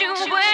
don't you.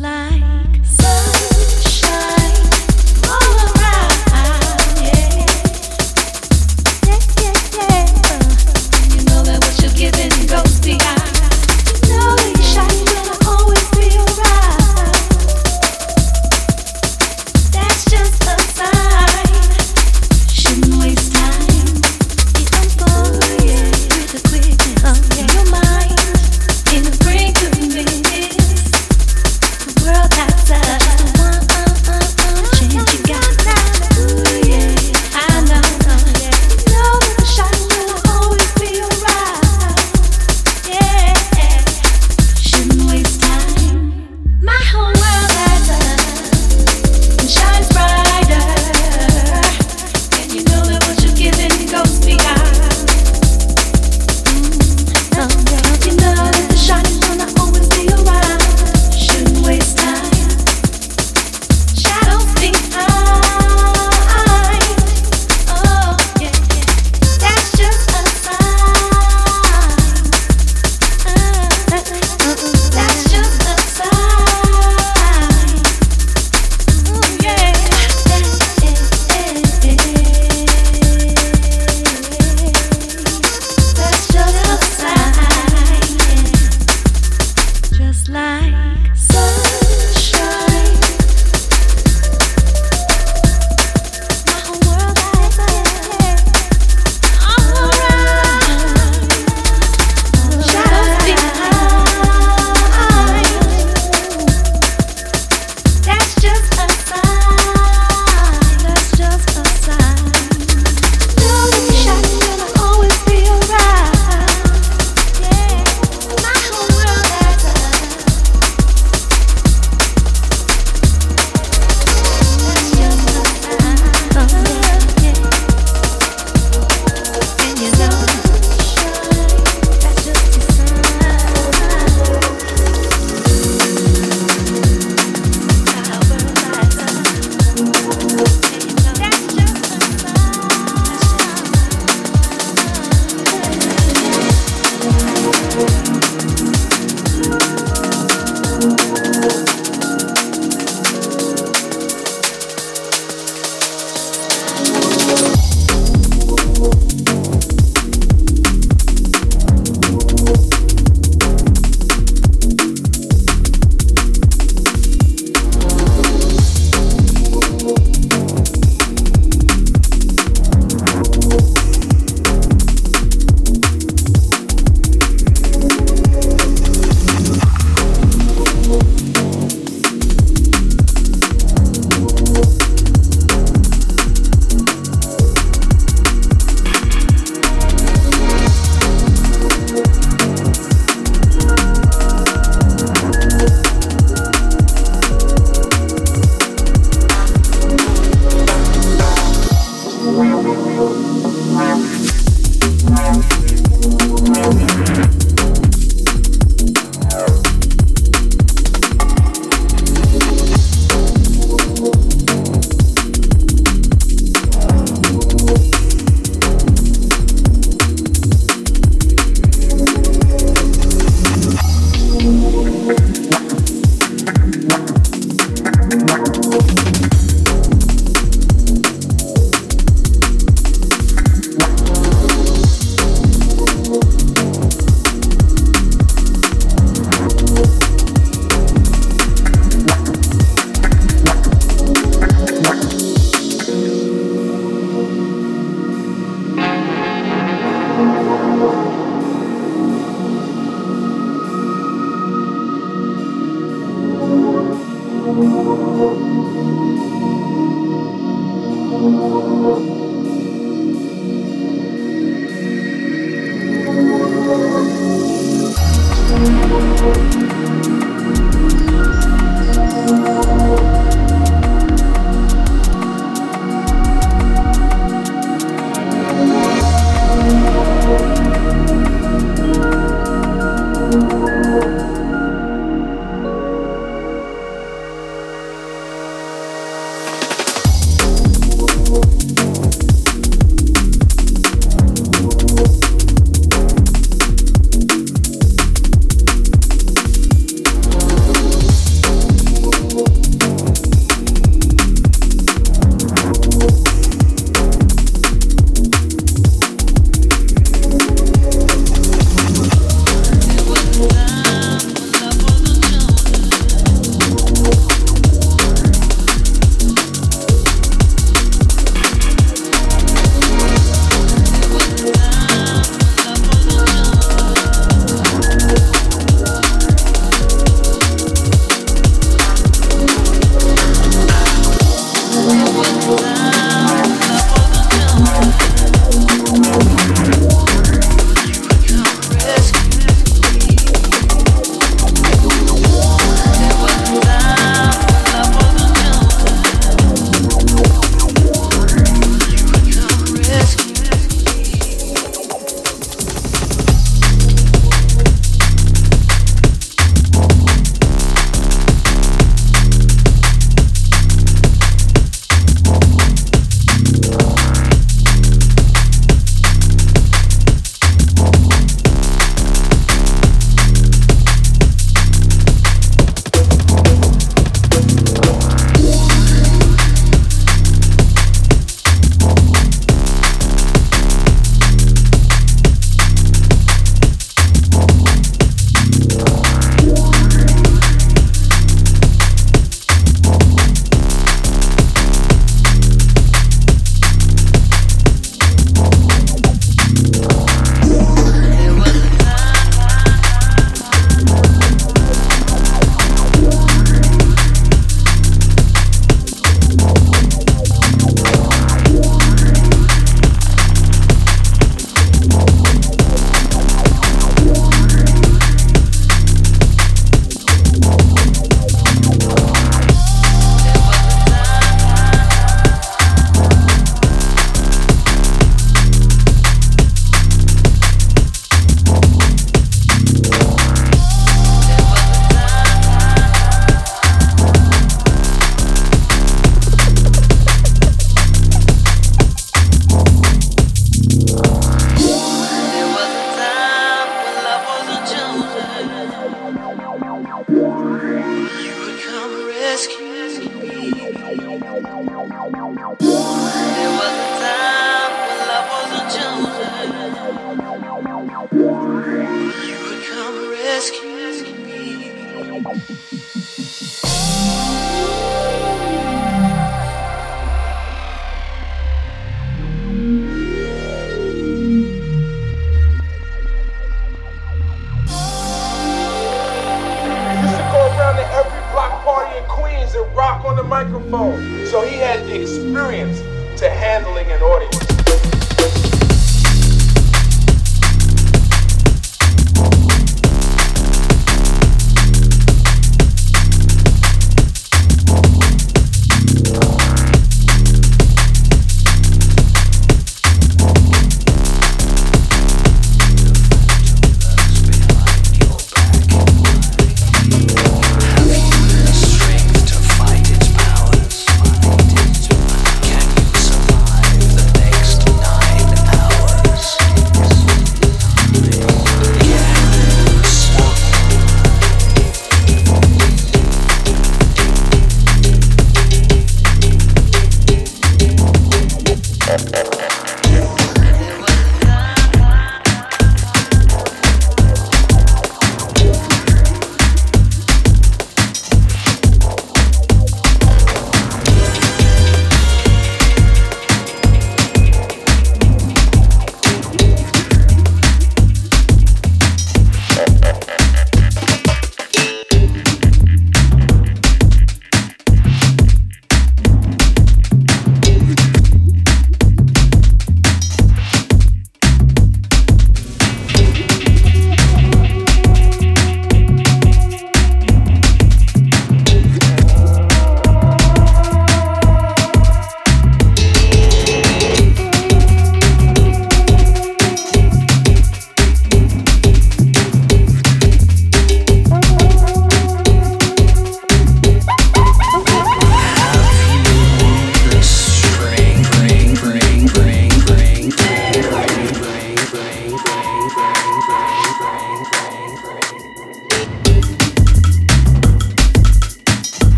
like